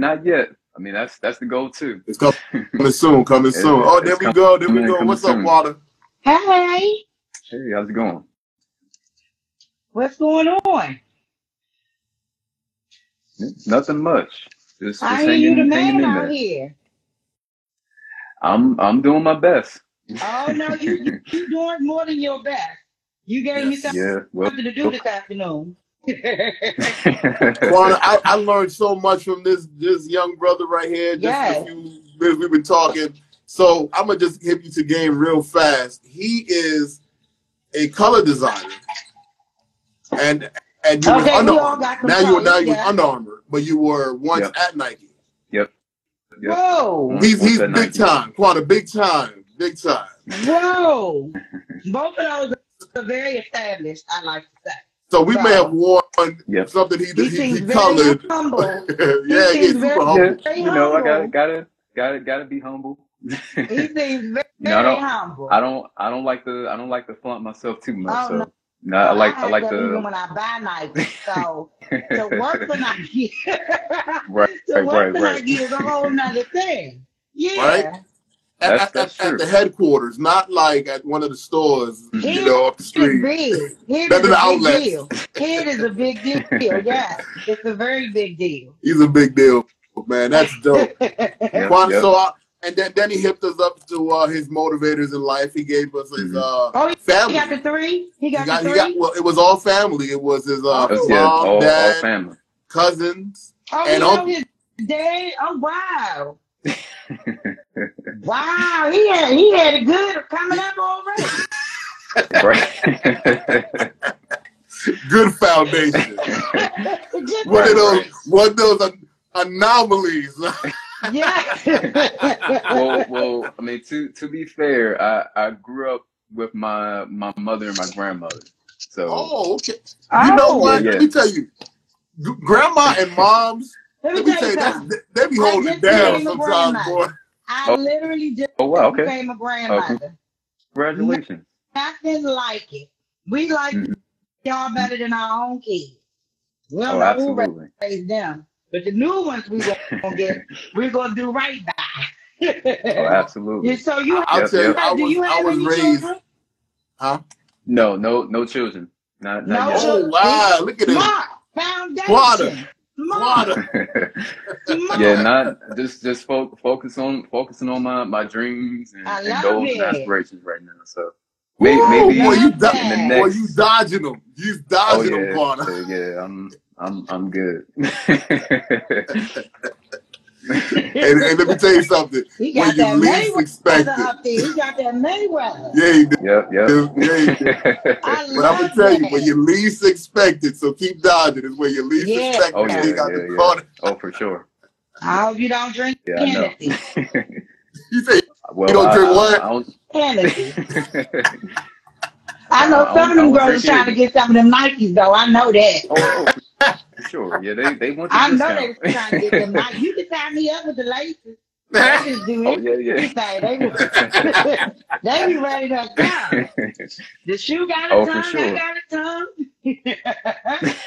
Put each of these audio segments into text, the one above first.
not yet. I mean, that's that's the goal too. It's coming soon, coming soon. Oh, there we go, there we go. What's up, Water? Hey, Hey, how's it going? what's going on? Nothing much. Just, just I hanging, you the man out there. here. I'm I'm doing my best. Oh no, you you you doing more than your best. You gave me something Yeah, well, to do this afternoon. Juana, I, I learned so much from this this young brother right here. Just Yes. few minutes we've been talking. So I'm gonna just hit you to game real fast. He is a color designer, and and you Okay, were Under all Armour. Now you colors, now you're yeah. Under Armour, but you were once Yep. at Nike. yep. Whoa, Mm. He's he's big Nike. time, quite a big time, big time. whoa. Both of those are very established. I like to say. So we may have worn Yep. something he He he, he, seems very colored. humble. yeah, he's seems super very- humble. Yeah, Very you know, I gotta gotta gotta gotta be humble. He seems very, No, I don't- humble. I don't I don't like to I don't like to flaunt myself too much. Oh, so no. no, I like I have like that even when I buy Nike. So to work for Nike, right to right work right for right. Nike is a whole nother thing. Yeah. Right? At, That's- at, that's at, at the headquarters, not like at one of the stores, you know, up the street. big. It None is a big outlets. deal. It is a big deal. Yeah, it's a very big deal. He's a big deal, man. That's dope. Yep, Juan, yep. So, I, and then, then he hipped us up to uh, his motivators in life. He gave us his Mhm. uh, Oh, he family. got the three. He He got, got, the he three. got, well, it was all family. It was his uh, yeah, mom, all, all dad, family. cousins. oh, and you know Uncle- his dad. Oh, wow. Wow, he had he had it good coming up already. right. Good foundation. Just one of those, Right. one of those anomalies. Yeah. well, well, I mean, to to be fair, I I grew up with my my mother and my grandmother. So oh, okay. You know Oh, what? yeah. Let me tell you, grandma and moms. Let me Let me tell tell you you, that's, they be holding down sometimes, boy. Grandmother. I Oh. literally just oh wow, okay, became a grandmother. congratulations. Nothing like it. We like Mhm. y'all better than our own kids. We don't Oh, know who absolutely. raised them, but the new ones we gonna get, we're gonna do right by. Oh, absolutely. Yeah, so you, I'll Yep, tell you, yep. I do was, you I have was any raised, children? huh? No, no, no children. Not No not yet. Oh wow! Look at this. Smart foundation. Water. Smart. Water. Smart. yeah, not just just fo- focus on focusing on my my dreams and, I and goals it. and aspirations right now. So maybe, Woo, maybe boy, you Love do- in the that. boy, you dodging them. You oh dodging them, yeah, Quana. so, yeah. I'm I'm I'm good. And, and let me tell you something. He When got you that least Mayweather expect up there. He got that Mayweather. Yeah, you do. yep, yep. Yeah, you do. But I'm gonna love tell you, when you least expect it, so keep dodging. Is when you least Yeah. expect oh it. yeah, You got yeah, the yeah. corner. Oh for sure. I hope you don't drink Yeah, I. Hennessy. You say well, You don't I, drink I- what? I don't- I know I some of them girls are drink trying to get some of them Nikes though. I know that. oh, oh, for sure. Yeah, they they want the I know they discount. was trying to get them Nikes. You can tie me up with the laces. They just do oh it. yeah, They, they be ready to come. The shoe got a Oh, for tongue. sure. I got a tongue.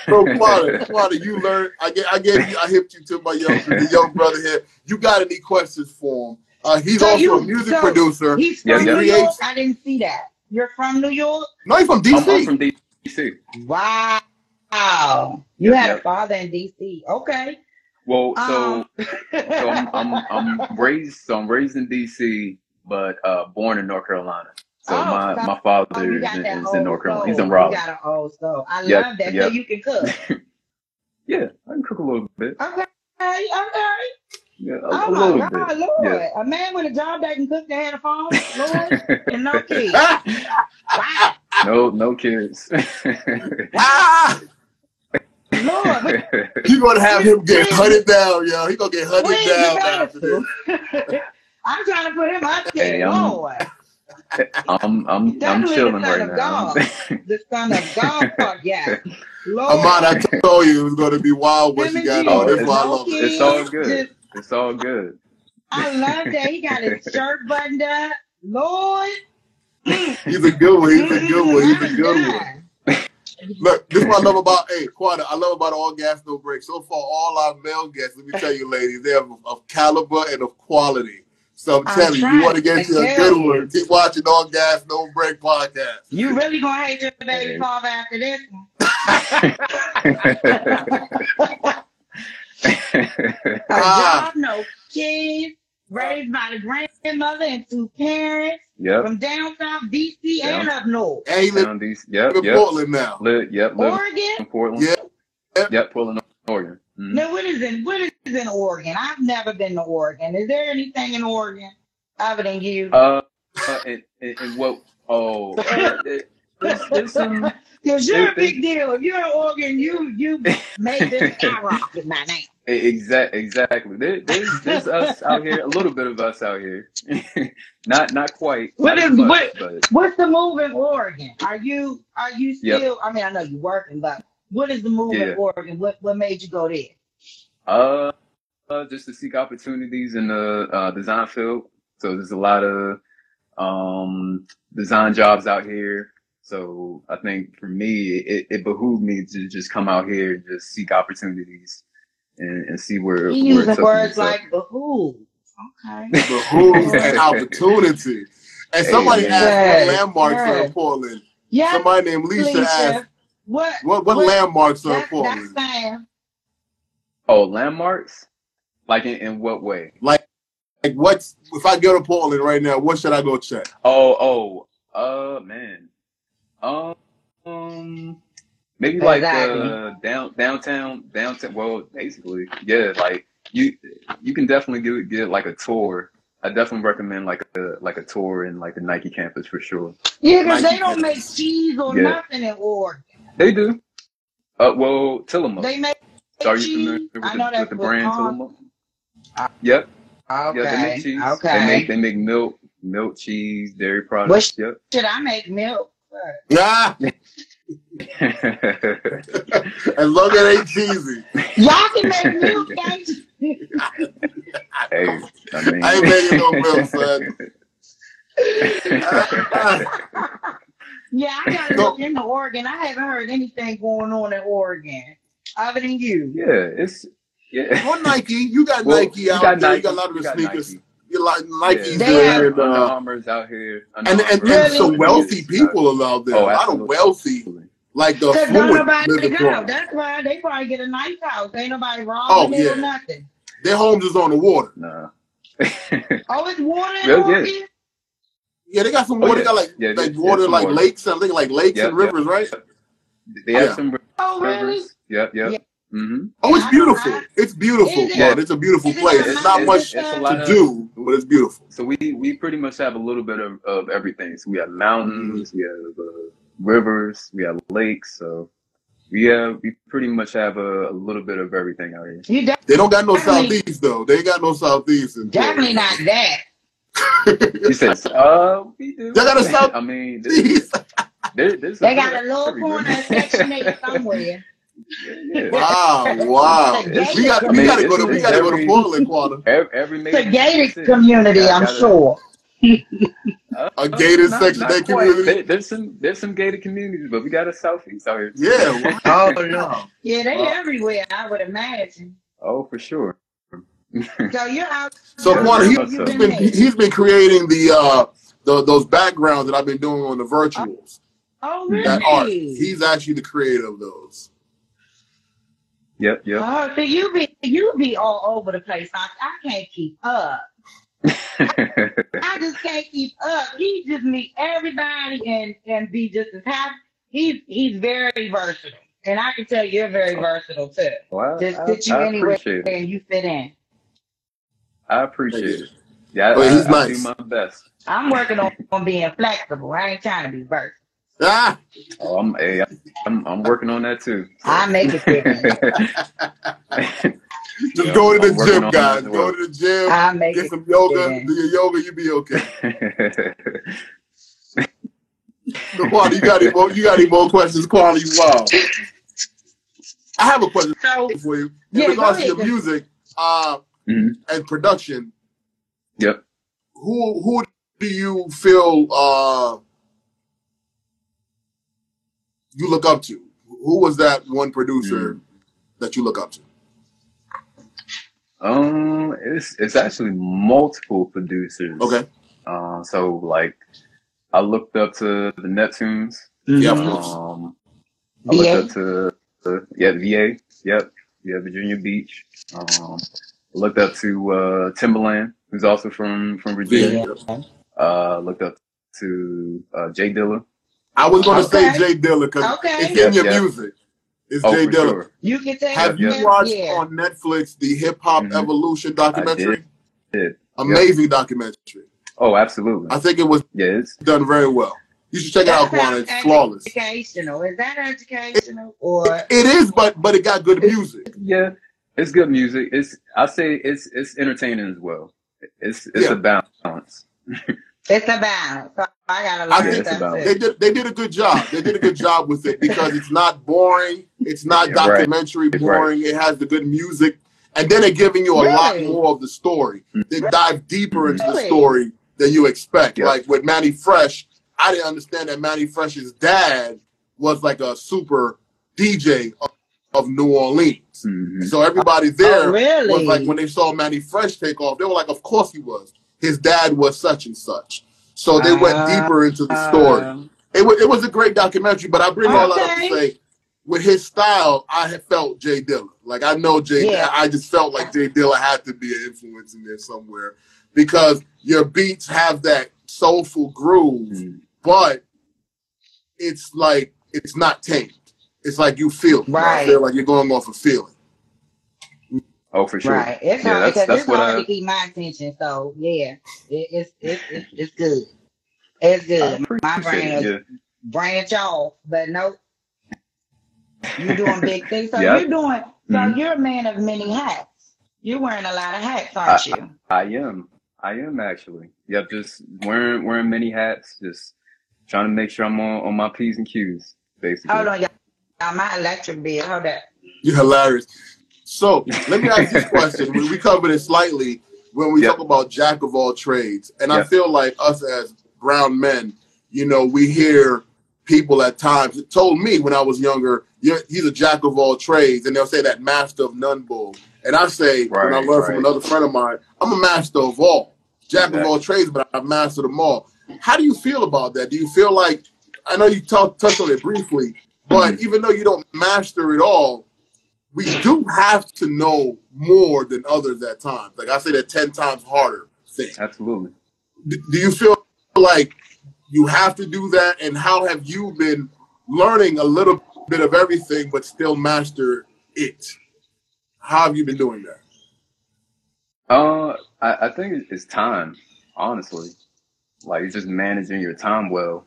So Quana, Quana, you learned. I gave, I gave you, I hipped you to my young, the young brother here. You got any questions for him? Uh, he's So also you- a music so- producer. He's Yeah, from yeah. New York. I didn't see that. You're from New York. No, he's from I'm, DC. I'm from DC. Wow. You Yep, had a yep. father in D.C. Okay. Well, so Um, so I'm, I'm I'm raised so I'm raised in DC, but uh, born in North Carolina. So Oh, my so- my father Oh, you is, got in, that is old in North Carolina. He's soul. in You Raleigh. got an old soul. I Yep, love that. So yep. you can cook. Yeah, I can cook a little bit. Okay. Okay. Yeah, a, Oh a my little God, bit. Lord. A man with a job that can cook that had a phone, Lord, and no kids. Wow. no, no kids. ah, Lord, you gonna have him get hunted down, yo. He gonna get hunted Wait, down after this. I'm trying to put him up there. Hey, I'm- Lord, I'm I'm I'm Definitely the chilling son right of now. God. the son of God. Yeah. Lord. Ahmad, I told you it was gonna be wild what Him you got Jesus, on. That's it's- why I love it. It's all good. it's all good. I love that. He got his shirt buttoned up. Lord. He's a good one. He's a mm-hmm. good one. He's a good one. Look, this is what I love about hey Quada. I love about all gas no break. So far, all our male guests, let me tell you, ladies, they're of, of caliber and of quality. So I'm I'm telling you, you want to get to to a good one. Keep watching all gas no break podcast. You really gonna hate your baby Hey. father after this one? A Ah. job, no kids, raised by the grandmother and two parents yep. from down south DC and up north. And he lives Down these. Yep. in Yep. Portland now. Live, yep. Live Oregon? in Portland. Yeah. Yep. Portland, Oregon. Mhm. No, what is in what is in Oregon? I've never been to Oregon. Is there anything in Oregon other than you? Uh, uh and, and, and what? Oh, uh, it, there's, there's some. Because you're a they- big deal. If you're in Oregon, you you made this skyrocket my name. Exact, exactly. There, there's, there's us out here. A little bit of us out here. not, not quite. What not is- much, what- But What's the move in Oregon? Are you are you Yep. still? I mean, I know you're working, but what is the move Yeah. in Oregon? What what made you go there? uh, uh, just to seek opportunities in the uh, design field. So there's a lot of um design jobs out here. So I think for me, it, it behooved me to just come out here and just seek opportunities and, and see where. You where it's using words me. So- like behoove. Okay. Behoove and opportunity. And somebody Hey, asked what landmarks are yes. in Portland. Yeah, Somebody named Lisa Lisa. asked What what what, What- landmarks are in that, Portland. Oh, landmarks? Like in, in what way? Like like what's if I go to Portland right now, what should I go check? Oh, oh, uh, man. Um, um, maybe like Exactly. uh down downtown downtown. Well, basically, yeah. Like you, you can definitely get get like a tour. I definitely recommend like a like a tour in like the Nike campus for sure. Yeah, because they don't make cheese or Yeah. nothing in Oregon. They do. Uh, well, Tillamook. They make So are you cheese. familiar with I the, know with the brand Tom- Tillamook? Yep. Okay. Yeah, they make cheese. Okay. They make they make milk, milk, cheese, dairy What products. Yep. should I make milk? Ah, as long as it ain't cheesy. Y'all can make milk, can't hey, I mean, I ain't making no milk, son. Yeah, I gotta So- look into Oregon. I haven't heard anything going on in Oregon other than you. yeah, it's yeah. Well, Nike, you got Well, Nike you out got there. Nike, You got a lot of the sneakers. Nike. You like Nike's Yeah. They there, have- and, Under uh, Armour's out here. Under and, and, and Armour, Really? some wealthy people are out there. Oh, a lot of absolutely. wealthy, like the Cause don't nobody live go. That's why they probably get a nice house. Ain't nobody Oh, robbing it yeah. or nothing. Their homes is on the water. Nah. Oh, it's water in Yeah, yeah. Oregon? Yeah, they got some Oh, water. yeah. They got like Yeah, like there's- water, like water. lakes. I think like lakes Yep, and yep. rivers, right? they have Yeah. some Oh, really? rivers. Yep, yep. Yeah. Mm-hmm. Oh, it's beautiful. I- It's beautiful. Is it- Claude. It's a beautiful it place. It's not mountain much It's, it's a lot to of do, but it's beautiful. So we we pretty much have a little bit of, of everything. So we have mountains, we have uh, rivers, we have lakes. So we have we pretty much have a, a little bit of everything out here. You de- They don't got no southeast though. They ain't got no southeast. In definitely not that. He says, "Uh, we do." They got a south- I mean, there's, Jeez. there, there's They a got a little everywhere. corner of Section 8 somewhere. Yeah, yeah. Wow, wow. We got gated we I mean, gotta go to we gotta go to Portland, Quanah. Every, every It's a gated city. community, Yeah, I'm gotta- sure. Uh, A gated not- section not of that quite. community? There- there's some there's some gated communities, but we got a southeast out here. too. Yeah. Wow. no. Yeah, they Wow. everywhere, I would imagine. Oh, for sure. So you're out. So Yeah, Quanah, very he, much you've so. he's been been he's been creating the uh the, those backgrounds that I've been doing on the virtuals. Oh, That art. really? He's actually the creator of those. Yep, yep. Oh, so you be you be all over the place. I, I can't keep up. I just can't keep up. He just meet everybody and and be just as happy. He's he's very versatile, and I can tell you're very versatile too. well, Just I, fit you I anywhere appreciate it. and you fit in. I appreciate it. Yeah, I, Oh, he's I, I nice. do my best. I'm working on, on being flexible. I ain't trying to be versatile. Ah, Oh, I'm, hey, I'm, I'm working on that too. I make it just Yeah, go to I'm the gym, guys. Go to the gym. I make Get it. some yoga. fit. Do your yoga. You be okay. So, Quanah, you got any more? You got any more questions, Quanah? You wow. I have a question So for you. In Yeah, go regards to ahead. your music uh, Mhm. and production, Yep. who who do you feel uh, you look up to? who was that one producer that you look up to? Um, it's it's actually multiple producers. Okay. Uh, so like, I looked up to the Neptunes. Yeah, of Mhm. Um, I looked VA? up to uh, yeah VA. Yep. Yeah, Virginia Beach. Um, looked up to uh, Timbaland, who's also from from Virginia. Yeah. Uh, looked up to uh, Jay Dilla. I was going to Okay. say Jay Dilla because Okay. it's Yeah, in your yeah. music. It's Oh, Jay for Dilla. sure. You can take Have Yeah. you watched yeah. on Netflix the Hip Hop Mhm. Evolution documentary? I did. Amazing documentary. Oh, absolutely. I think it was Yeah, it's done very well. You should check it out, That Kwana. It's flawless. Educational. Is that educational or It is, but but it got good music. yeah, it's good music. It's I say it's it's entertaining as well. It's it's Yeah. a balance. it's a balance? So I gotta I think it's a. They did they did a good job. They did a good job with it because it's not boring. It's not Yeah, documentary Right. boring. It has the good music, and then they're giving you a lot more of the story. They dive deeper into the story than you expect. Yeah. Like with Mannie Fresh, I didn't understand that Mannie Fresh's dad was like a super DJ of, of New Orleans. Mhm. So everybody there Oh, really? was like when they saw Mannie Fresh take off, they were like, "Of course he was. His dad was such and such." So they went Ah, deeper into the story. Um, It was it was a great documentary, but I bring all that up to say, with his style, I had felt Jay Dilla. Like I know Jay, Yeah. I just felt like Jay Dilla had to be an influence in there somewhere because your beats have that soulful groove, Mhm. but it's like it's not tamed. It's like you feel, it. I Right. feel like you're going off a feeling. Oh, for sure. Right. It's Yeah, hard that's because that's it's what hard I to keep my attention. So yeah, it, it's it's it's it's good. It's good. My appreciate brain it. is Yeah. branch off, but no, you're doing big things. So Yeah. you're doing. So Mhm. you're a man of many hats. You're wearing a lot of hats, aren't you? I am. I am actually. Yep, just wearing wearing many hats, just trying to make sure I'm on, on my P's and Q's, basically. Hold on, y'all. Y'all, My electric bill. Hold up. You're hilarious. So let me ask this question. We, we covered it slightly when we Yep. talk about jack of all trades, and I feel like us as brown men, you know, we hear people at times. It told me when I was younger, he's a jack of all trades, and they'll say that master of none bull. And I say when I Right, learned from another friend of mine, I'm a master of all, jack of all trades, but I've mastered them all. How do you feel about that? Do you feel like I know you talked touched on it briefly, but Mm-hmm. even though you don't master it all, we do have to know more than others at times. Like I say, that ten times harder thing. Absolutely. D- Do you feel like you have to do that? And how have you been learning a little bit of everything, but still master it? How have you been doing that? Uh, I, I think it's time, honestly. Like it's just managing your time well.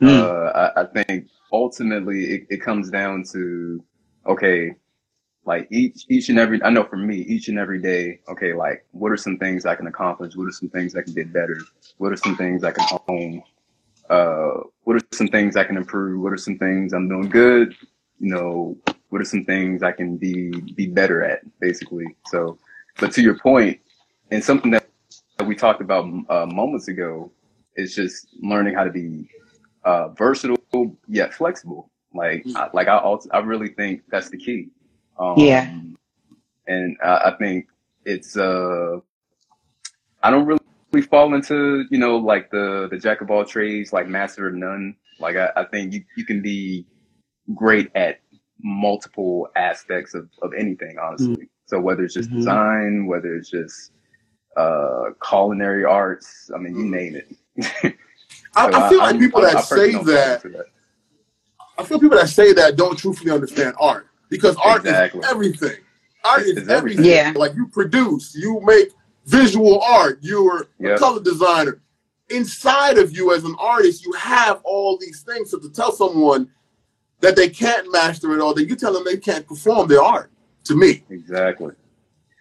Hmm. Uh, I, I think ultimately it, it comes down to okay, like each each and every I know for me each and every day. Okay, like what are some things I can accomplish? What are some things I can get better? What are some things I can hone? Uh, what are some things I can improve? What are some things I'm doing good? You know, what are some things I can be be better at? Basically, so. But to your point, and something that we talked about uh, moments ago, is just learning how to be uh, versatile yet flexible. Like, I, like I, also, I really think that's the key. Um, Yeah. And I, I think it's uh, I don't really fall into you know like the the jack of all trades, like master of none. Like I, I think you you can be great at multiple aspects of, of anything, honestly. So whether it's just Mhm. design, whether it's just uh, culinary arts, I mean, you name it. I, So I feel like I'm- people I'm- that I say that, that. I feel people that say that don't truthfully understand art because art Exactly. is everything. Art It's- is everything. everything. Yeah. Like you produce, you make visual art, you're a color designer. Inside of you as an artist, you have all these things. So to tell someone that they can't master it all, then you tell them they can't perform their art. To me, Exactly.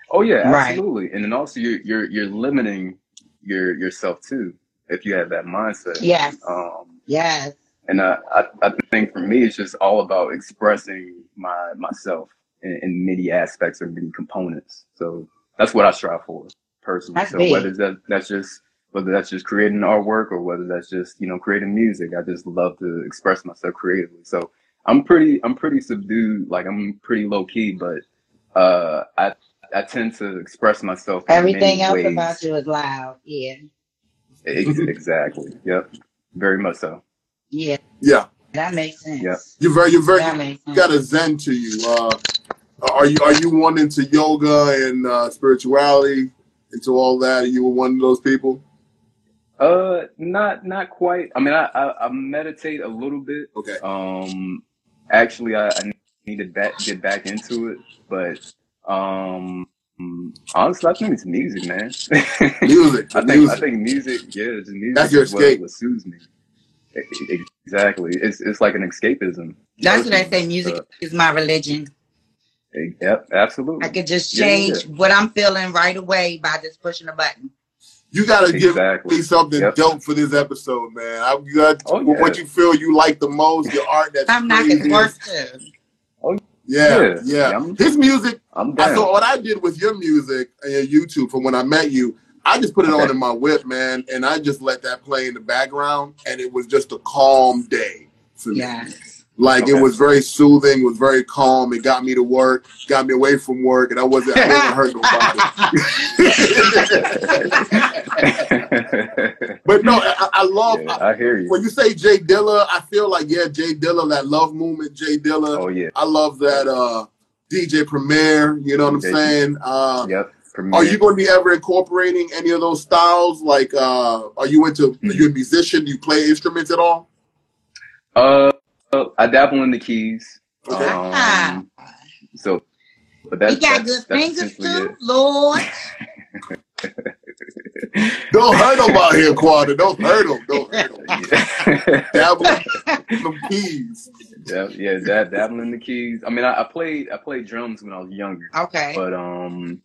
Oh yeah, Right. absolutely. And then also you're you're you're limiting your yourself too if you have that mindset. Yes. Um, Yes. And I, I I think for me it's just all about expressing my myself in, in many aspects or many components. So that's what I strive for personally. That's so big. whether that that's just whether that's just creating artwork or whether that's just you know creating music, I just love to express myself creatively. So I'm pretty I'm pretty subdued. Like I'm pretty low key, but uh, I I tend to express myself in Everything many else ways. about you is loud. Yeah. Exactly. Yep. Very much so. Yeah. Yeah, That makes sense. Yeah. you're very, you're very, That makes you sense. got a zen to you. Uh, are you are you one into yoga and uh, spirituality, into all that? You were one of those people. Uh, not not quite. I mean, I I, I meditate a little bit. Okay. Um, actually, I, I need to back, get back into it, but um, honestly, I think it's music, man. Music, I think music. I think music, yeah, it's music That's your is what, escape. what soothes me. Exactly. It's it's like an escapism. That's what I say. Music Uh, is my religion. Yep, absolutely. I could just Yeah, yeah, change what I'm feeling right away by just pushing a button. You gotta give me something Yep. dope for this episode, man. I, you got Oh, yeah. what you feel you like the most, your art that's I'm knocking crazy. work too. Yeah, Yeah. yeah. Yeah, I'm- His music. I'm I down. thought what I did with your music and your YouTube from when I met you. I just put it on in my whip, man, and I just let that play in the background, and it was just a calm day for me. Yes. Like it was very soothing, was very calm. It got me to work, got me away from work, and I wasn't, I wasn't hurt nobody. But no, I, I love Yeah, I hear you. when you say Jay Dilla. I feel like yeah, Jay Dilla, that love movement, Jay Dilla. Oh yeah. I love that uh, DJ Premier. You know what I'm saying? Uh, Yep. Premier. are you going to be ever incorporating any of those styles? Like, uh, are you into? Mm-hmm. Are you a musician? Do you play instruments at all? Uh, I dabble in the keys. Okay. Ah. Um, so, but that's you got that's, good that's fingers essentially too, Lord. Don't hurt him out here, Quada. Don't hurt him. Don't hurt him. it. Dabble some keys. yeah, yeah, dab, dabbling in the keys. I mean, I, I played I played drums when I was younger, Okay. but um,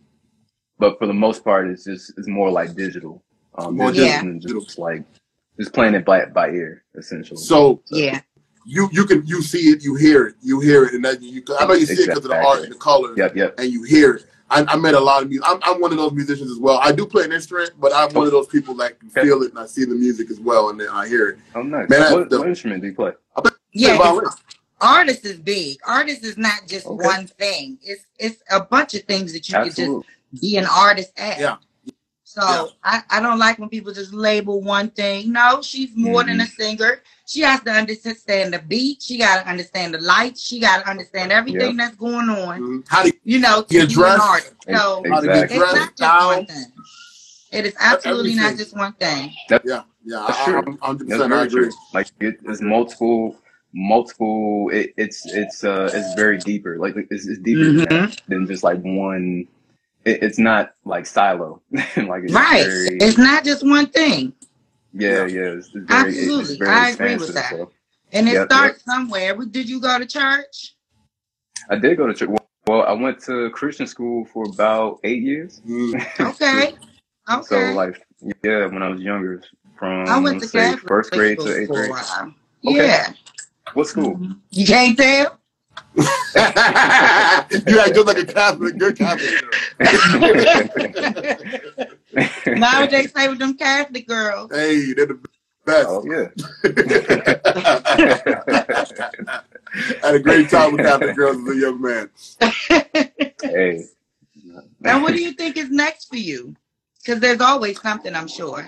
but for the most part, it's just it's more like digital. Um, More just, Yeah. and just like just playing it by by ear, essentially. So Yeah. you you can you see it, you hear it, you hear it, and that you. I know you see it because of the art and the colors. Yep, yep. and you hear it. I, I met a lot of music. I'm, I'm one of those musicians as well. I do play an instrument, but I'm one of those people that can Okay. feel it and I see the music as well, and then I hear it. Oh, nice. Man, I- what, the- what instrument do you play? Yeah. Play violin. it's- Artist is big. Artist is not just Okay. one thing. It's it's a bunch of things that you can just Absolutely. Be an artist at. Yeah. So Yeah. I, I don't like when people just label one thing. No, she's more than a Mm-hmm. singer. She has to understand the beat. She got to understand the lights. She got to understand everything that's going on. Mhm. How do you, You know, to Get be dressed. an artist. So how to get Exactly. it's not just one thing. It is absolutely not just one thing. Yeah, yeah, That's I, true. I'm 100 That's I very agree. true. Like it, it's multiple, multiple. It, it's it's uh it's very deeper. Like it's, it's deeper than, Mhm. than just like one. It, it's not like silo. like it's Right. Very, It's not just one thing. yeah, yeah. It's, it's very, Absolutely. I agree with that. so. And it Yep, starts somewhere. Did you go to church? I did go to church. Well, I went to Christian school for about eight years. Okay. Okay. So like, yeah, when I was younger, from I went to say first grade to eighth grade. Okay. Yeah. What school? Mm-hmm. You can't tell? You act just like a Catholic, good Catholic. girl. now they say with them Catholic girls. hey, they're the best. oh yeah. Had a great time with Catholic girls as a young man. hey. Now, what do you think is next for you? Because there's always something, I'm sure.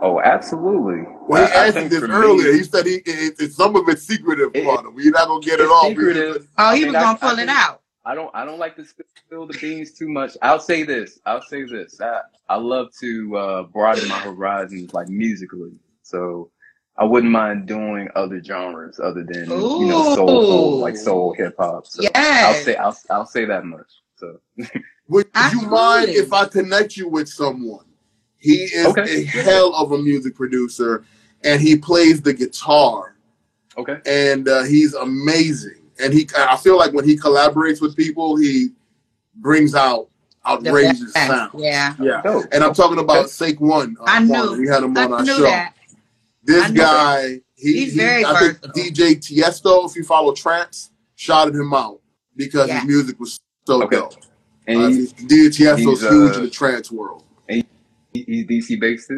Oh, absolutely. Well, he I- I asked think this for me, earlier. He said he it, it's some of it's secretive, It- Quantum. We're not gonna get it all. secretive. Oh, he I was mean, gonna I pull it think- out. I don't. I don't like to spill the beans too much. I'll say this. I'll say this. I, I love to uh, broaden my horizons, like musically. So I wouldn't mind doing other genres other than you know soul, Ooh. like soul, hip hop. So I'll say I'll I'll say that much. So Would you mind if I connect you with someone? He is Okay. a hell of a music producer, and he plays the guitar, okay. and uh, he's amazing. And he, I feel like when he collaborates with people, he brings out outrageous sound. Yeah. Yeah. Dope. And I'm talking about Sake One. uh, I knew. Quantum. We had him I on our knew show. that. This I knew guy, he, He's he- very I think. DJ Tiesto, if you follow trance, shouted him out because Yeah. his music was so Okay. dope. And Uh, he's, DJ Tiesto's he's, huge uh, in the trance world. He's DC based.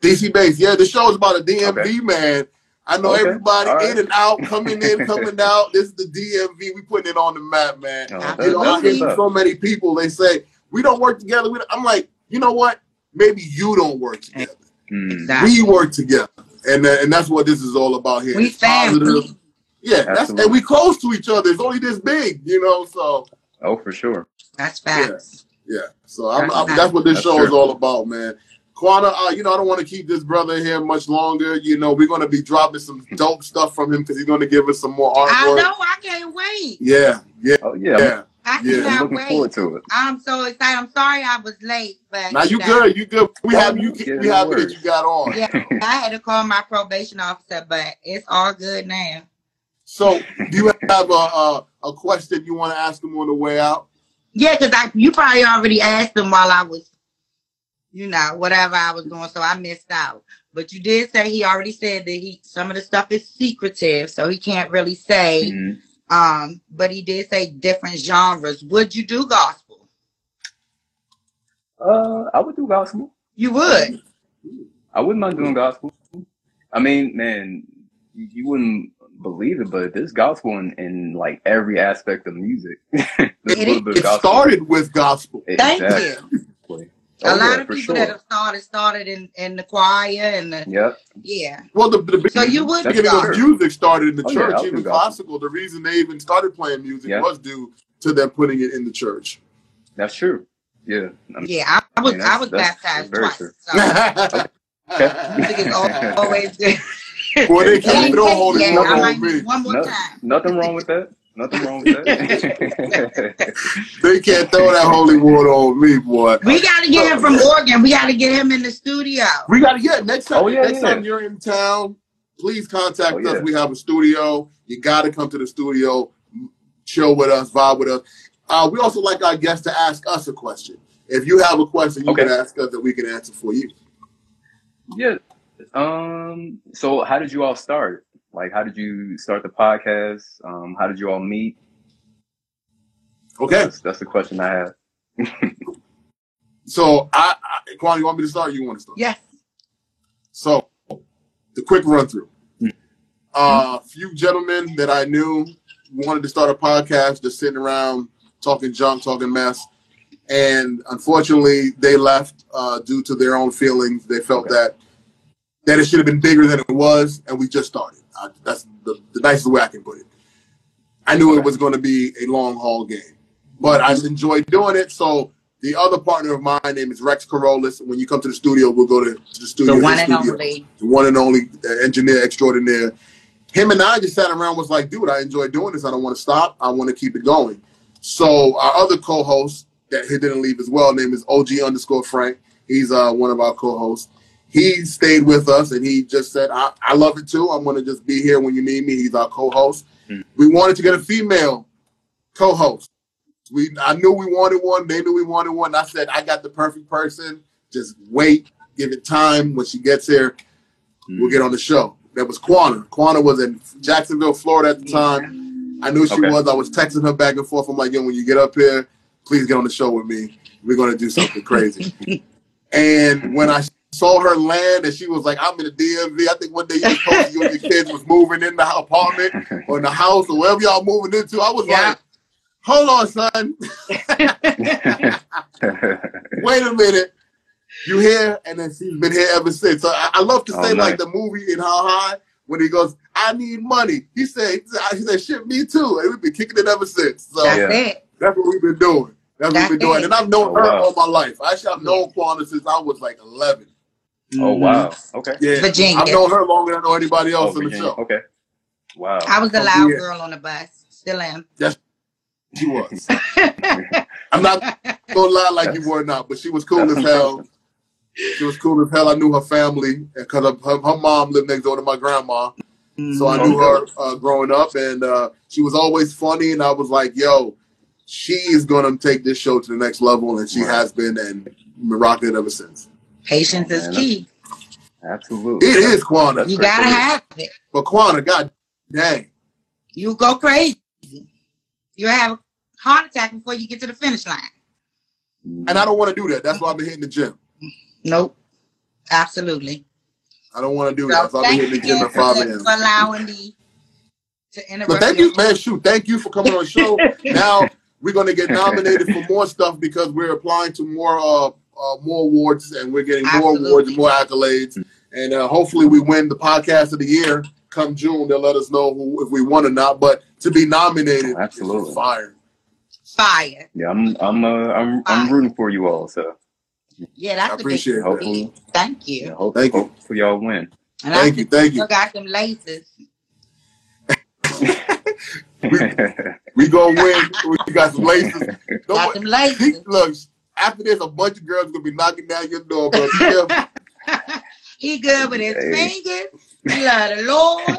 DC based. yeah, the show is about a DMV Okay. man. I know Okay. everybody All right. in and out, coming in, coming out. This is the DMV. We putting it on the map, man. Oh, I You know, I Absolutely. hear so many people. They say we don't work together. We don't. I'm like, you know what? Maybe you don't work together. Exactly. We work together, and uh, and that's what this is all about here. We It's positive. family. Yeah, that's and we close to each other. It's only this big, you know. So Oh, for sure. That's facts. yeah, so I'm, That's I'm, that's what this That's show is all about, man. Quana, uh, you know, I don't want to keep this brother here much longer. You know, we're going to be dropping some dope stuff from him because he's going to give us some more artwork. I know. I can't wait. Yeah, yeah, Oh, yeah. yeah. I Yeah. I'm looking wait. forward to it. I'm so excited. I'm sorry I was late, but Now you know, good, you good. We have you. We no happy that you got on. Yeah, I had to call my probation officer, but it's all good now. So, do you have a, a a question you want to ask him on the way out? Yeah, because I you probably already asked him while I was, you know, whatever I was doing, so I missed out. But you did say he already said that he some of the stuff is secretive, so he can't really say. Mhm. Um, but he did say different genres. Would you do gospel? Uh, I would do gospel. You would. I wouldn't mind doing gospel. I mean, man, you you wouldn't believe it, but there's gospel in, in like every aspect of music. there's It a little is- bit of It started with gospel. Thank you. Exactly. A Oh, lot yeah, of people sure. that have started started in in the choir and the Yep. yeah. Well, the, the So you would That's do beginning of music started in the Oh, church, I'll even gospel. classical. The reason they even started playing music Yeah. was due to them putting it in the church. That's true. Yeah. I mean, Yeah, I, I was mean, I was that's- baptized that's very twice. true. So music is al- always good. Boy, they can't Yeah, throw holy yeah, water I on me. one more No- time. Nothing wrong with that. Nothing wrong with that. They can't throw that holy water on me, boy. We gotta get him from Oregon. We gotta get him in the studio. We got to get next time. Oh, yeah, next yeah. time you're in town, please contact Oh, yeah. us. We have a studio. You got to come to the studio, chill with us, vibe with us. Uh, we also like our guests to ask us a question. If you have a question, you Okay. can ask us that we can answer for you. yeah. Um. So, how did you all start? Like, how did you start the podcast? Um. How did you all meet? Okay. That's, that's the question I have. So, I, I Quan, you want me to start? Or you want to start? Yes. So, the quick run through. Hmm. A few gentlemen that I knew wanted to start a podcast, just sitting around talking junk, talking mess. And unfortunately, they left uh, due to their own feelings. They felt Okay. that that it should have been bigger than it was, and we just started. Uh, that's the, the nicest way I can put it. I knew it was going to be a long haul game, but I enjoyed doing it. So the other partner of mine, name is Rex Carolus. When you come to the studio, we'll go to, to the studio. The one and studio only. the one and only uh, engineer extraordinaire. Him and I just sat around was like, dude, I enjoy doing this. I don't want to stop. I want to keep it going. So our other co-host that he didn't leave as well, name is OG underscore Frank. He's uh, one of our co-hosts. He stayed with us and he just said, I, I love it too. I'm going to just be here when you need me. He's our co-host. Hmm. We wanted to get a female co-host. We I knew we wanted one. They knew we wanted one. I said, I got the perfect person. Just wait, give it time. When she gets here, we'll get on the show. That was Quana. Quana was in Jacksonville, Florida at the time. I knew she Okay. was. I was texting her back and forth. I'm like, yo, when you get up here, please get on the show with me. We're gonna do something crazy. and when I saw her land and she was like, I'm in the DMV. I think one day you posting you and your kids was moving in the apartment or in the house or wherever y'all moving into. I was Yeah. like, hold on, son. Wait a minute. You here? And then she's been here ever since. So I, I love to Oh, say like the movie in How High when he goes, I need money. He said, he said, shit, me too. And we've been kicking it ever since. So That's Yeah. it. that's what we've been doing. That's, That's what we've been doing. it. And I've known Oh, her wow. all my life. Actually, I've known Quana since I was like 11. Oh wow. Okay. Yeah. Virginia. I've known her longer than I know anybody Oh, else in the show. Okay. Wow. I was the Oh, loud yeah. girl on the bus. Still am. Yes, She was. I'm not gonna lie like you were not, but she was cool as hell. She was cool as hell. I knew her family because her, her, her mom lived next door to my grandma. So I knew her uh, growing up, and uh, she was always funny. And I was like, "Yo, she is gonna take this show to the next level," and she Right. has been, and been rocking it ever since. Patience is key. Absolutely. It is Quana, You gotta to have it. but Quana, god dang, You go crazy. You have a heart attack before you get to the finish line. and I don't want to do that. That's why I've been hitting the gym. Nope. Absolutely. I don't want to do So that. So I'll be thank hitting the gym at for, 5 for allowing me to interrupt. But thank you, man. Shoot, thank you for coming on the show. now we're gonna get nominated for more stuff because we're applying to more uh, uh more awards and we're getting more awards and more accolades. And uh, hopefully we win the podcast of the year come June. They'll let us know who, if we won or not. But to be nominated, absolutely. is fire. Fire. Yeah, I'm I'm uh, I'm I'm rooting for you all. So Yeah, I that's a big appreciate it. hopefully, Thank you. yeah, hope, Thank you. for y'all win. And Thank I you, thank you. still got them laces. We gonna win. We got some laces. Don't Got wor- them laces. look, after this, a bunch of girls gonna be knocking down your door, bro. He good with his Hey. fingers. He love the Lord.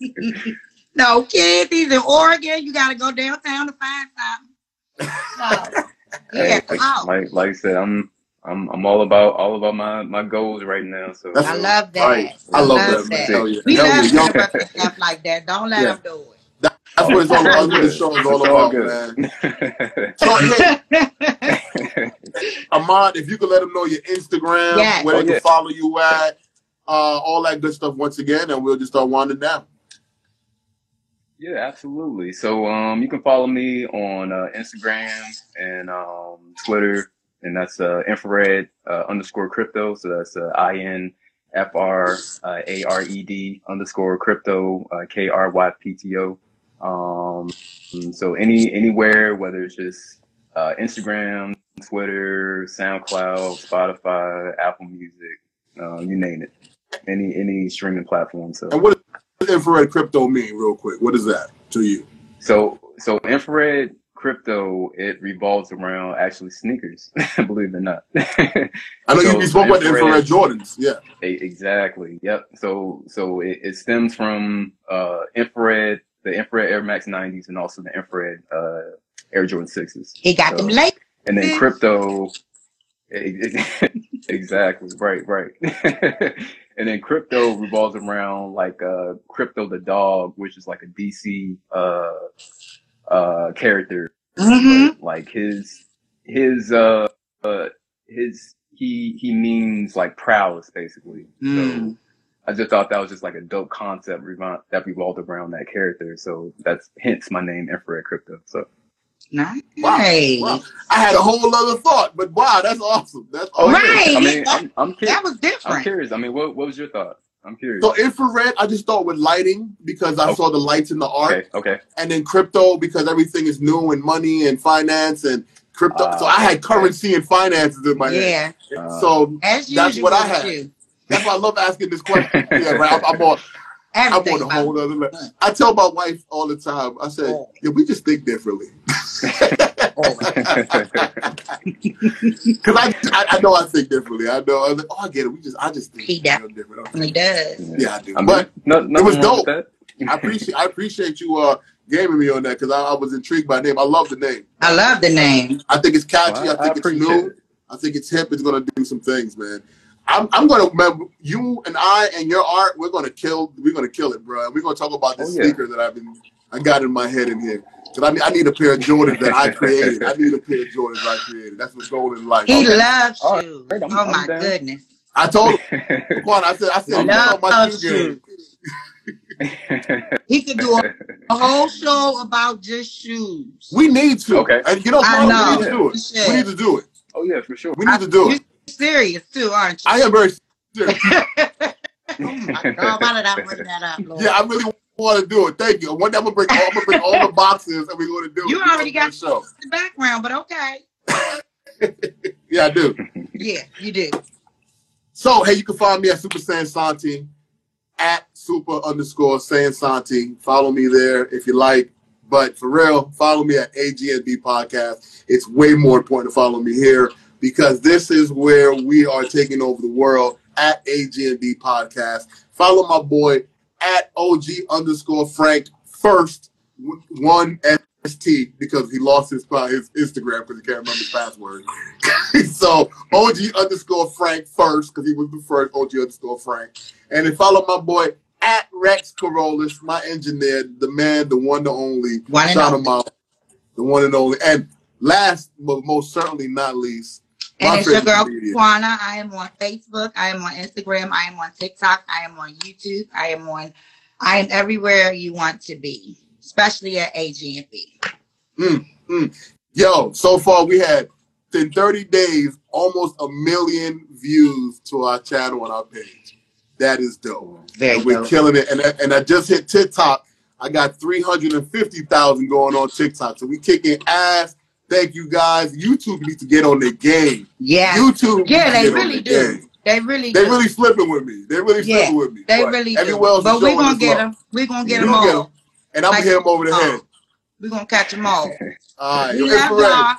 No kids. He's in Oregon. You got to go downtown to find something. So, he Hey, got like, out. like like I said, I'm I'm I'm all about all about my my goals right now. So I love that. Right. I love that, that. Hell yeah. We Hell love yeah. Stuff like that. Don't let Yeah. him do it. That's what it's all about. That's what the show is all about, man. So, hey, Ahmad, if you could let them know your Instagram, Yes. where they Oh, can yeah. follow you at, uh, all that good stuff once again, and we'll just start winding down. Yeah, absolutely. So um, you can follow me on uh, Instagram and um, Twitter, and that's uh, infrared uh, underscore krypto. So that's uh, I N F R uh, A R E D underscore krypto uh, K R Y P T O. Um, so any anywhere, whether it's just uh, Instagram, Twitter, SoundCloud, Spotify, Apple Music, uh, you name it, any any streaming platform. So And what does infrared krypto mean, real quick? What is that to you? So so infrared krypto it revolves around actually sneakers, believe it or not. I know you, So, you spoke about the infrared infrared- Jordans. Yeah. Exactly. Yep. So so it, it stems from uh infrared, the infrared Air Max 90s, and also the infrared uh, Air Jordan 6s. He got them So- laces. And then krypto. exactly. Right. Right. and then krypto revolves around like uh, Krypto the dog, which is like a DC uh, uh, character hmm like his his uh, uh his he he means like prowess basically Mm. so i just thought that was just like a dope concept revol- that revolved around that character so that's hence my name infrared krypto so Nice. Wow. Wow. I had a whole other thought, but wow, that's awesome. That's oh awesome. Right. i mean i'm, I'm curious That was different. i'm curious i mean what, what was your thought i'm curious So infrared, I just thought with lighting because I Oh. saw the lights in the art, okay okay and then crypto because everything is new and money and finance and crypto. Ah, so I had okay. currency and finances in my head. Yeah. Uh, So As That's usual. what I had. you. that's why I love asking this question. yeah, right. I'm, I'm on. I'm on a whole other level. I tell my wife all the time. I said, Oh. "Yeah, we just think differently." Oh. Because I, I, I know I think differently. I know. I'm like, oh, I get it. We just, I just think He you know, different. He does. Yeah, I do. I mean, But no, nothing was dope. I appreciate, I appreciate you uh gaming me on that because I, I was intrigued by the name. I love the name. I love the name. I think it's catchy. Well, I think it's appreciate new. it. I think it's hip. It's gonna do some things, man. I'm, I'm gonna remember you and I and your art. We're gonna kill. We're gonna kill it, bro. And we're gonna talk about this Oh, yeah. sneaker that I've been. I got in my head in here because I need, I need a pair of Jordans that I created. I need a pair of Jordans I created. That's what's going in life. He Okay. loves All right, shoes. I'm- oh I'm my down. goodness. I told him, Quan, I said, I said, He you know my loves shoe game. He could do a, a whole show about just shoes. We need to. Okay. And you know, I Quan, know. we need to do it. We should. We need to do it. oh yeah, for sure. We need to do You it. serious too, aren't you? I am very serious. oh my God, why did I bring that up, Lord? Yeah, I really want to do it. Thank you. One day I'm gonna bring all, I'm gonna bring all the boxes and we're gonna do it. You already got- the show. the background, but okay. Yeah, I do. Yeah, you do. So hey, you can find me at Super Saiyan Santi at super underscore Saiyan Santi. Follow me there if you like. But for real, follow me at AGNB Podcast. It's way more important to follow me here because this is where we are taking over the world at AGNB Podcast. Follow my boy at OG underscore Frank first one ST because he lost his uh, his Instagram because he can't remember his password. so OG underscore Frank first because he was the first OG underscore Frank. And then follow my boy at Rex Corollas, my engineer, the man, the one, the only. One and Shout him out. The one and only. And last but most certainly not least, And My it's your girl. Kwana. I am on Facebook. I am on Instagram. I am on TikTok. I am on YouTube. I am on. I am everywhere you want to be, especially at AGNB. Mm, mm. Yo, so far we had in 30 days almost a million views to our channel on our page. That is dope. Very and we're dope. killing it. And I- and I just hit TikTok. I got 350,000 going on TikTok. So we kicking ass. Thank you guys. YouTube needs to get on their game. Yeah, YouTube. yeah, they really their do. game. They really They do. really flipping with me. They really Yeah, flipping with me. They But really do. else But we're gonna get them. We're gonna get them gonna get And I'm Like- gonna hit them over the Oh. head. We're gonna catch them all. All right. We Yo, love infrared. y'all.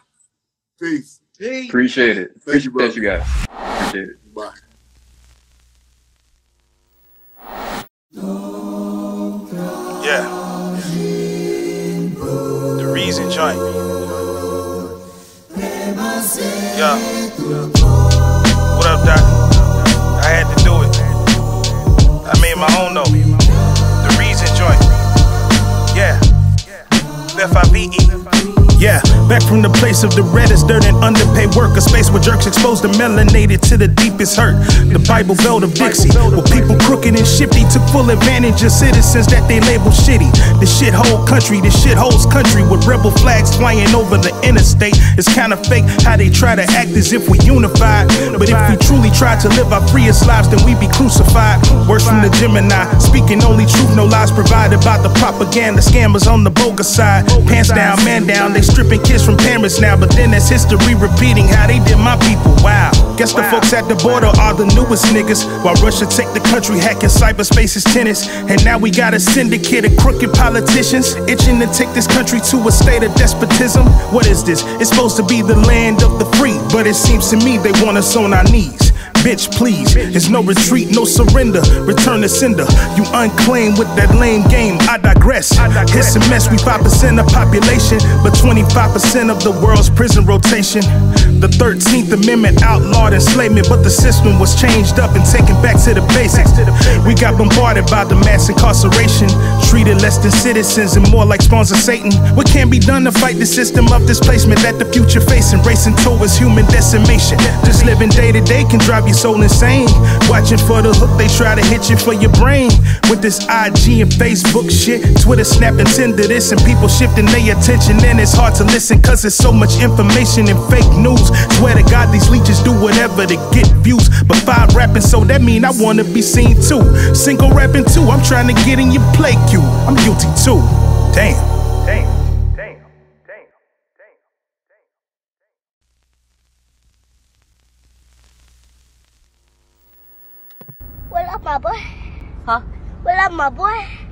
Peace. Peace. Appreciate it. Thank you, Appreciate you guys. Appreciate it. Bye. Yeah. The reason joint. Yeah. What up, Doc? I had to do it. I made my own though. The reason joint. Yeah. F-I-V-E. Yeah, back from the place of the reddest dirt and underpaid work, a space where jerks exposed the melanated to the deepest hurt. The Bible Belt of Dixie, where people crooked and shifty took full advantage of citizens that they label shitty. The shithole country, the shithole's country with rebel flags flying over the interstate. It's kinda fake how they try to act as if we unified. But if we truly try to live our freest lives, then we be crucified. Words from the Gemini, speaking only truth, no lies provided by the propaganda scammers on the bogus side. Pants down, man down, they stripping kids from parents now. But then that's history repeating how they did my people. Wow. Guess the folks at the border are the newest niggas. While Russia take the country, hacking cyberspace is tennis. And now we got a syndicate of crooked politicians itching to take this country to a state of despotism. What is this? It's supposed to be the land of the free, but it seems to me they want us on our knees. Bitch, please. There's no retreat, no surrender. Return to sender. You unclaimed with that lame game. I digress. It's a mess. We 5% of population, but 25% of the world's prison rotation. The 13th Amendment outlawed enslavement, but the system was changed up and taken back to the basics. We got bombarded by the mass incarceration, treated less than citizens and more like spawns of Satan. What can be done to fight the system of displacement that the future facing, racing towards human decimation? Just living day to day can drive you so insane. Watching for the hook, they try to hit you for your brain. With this IG and Facebook shit, Twitter snapping Tinder this, and people shifting their attention. And it's hard to listen, cause there's so much information and fake news. Swear to God, these leeches do whatever to get views. But five rapping, so that mean I wanna be seen too. Single rapping too, I'm trying to get in your play queue. I'm guilty too. Damn. Damn. Up, my boy? Huh? What up, my boy?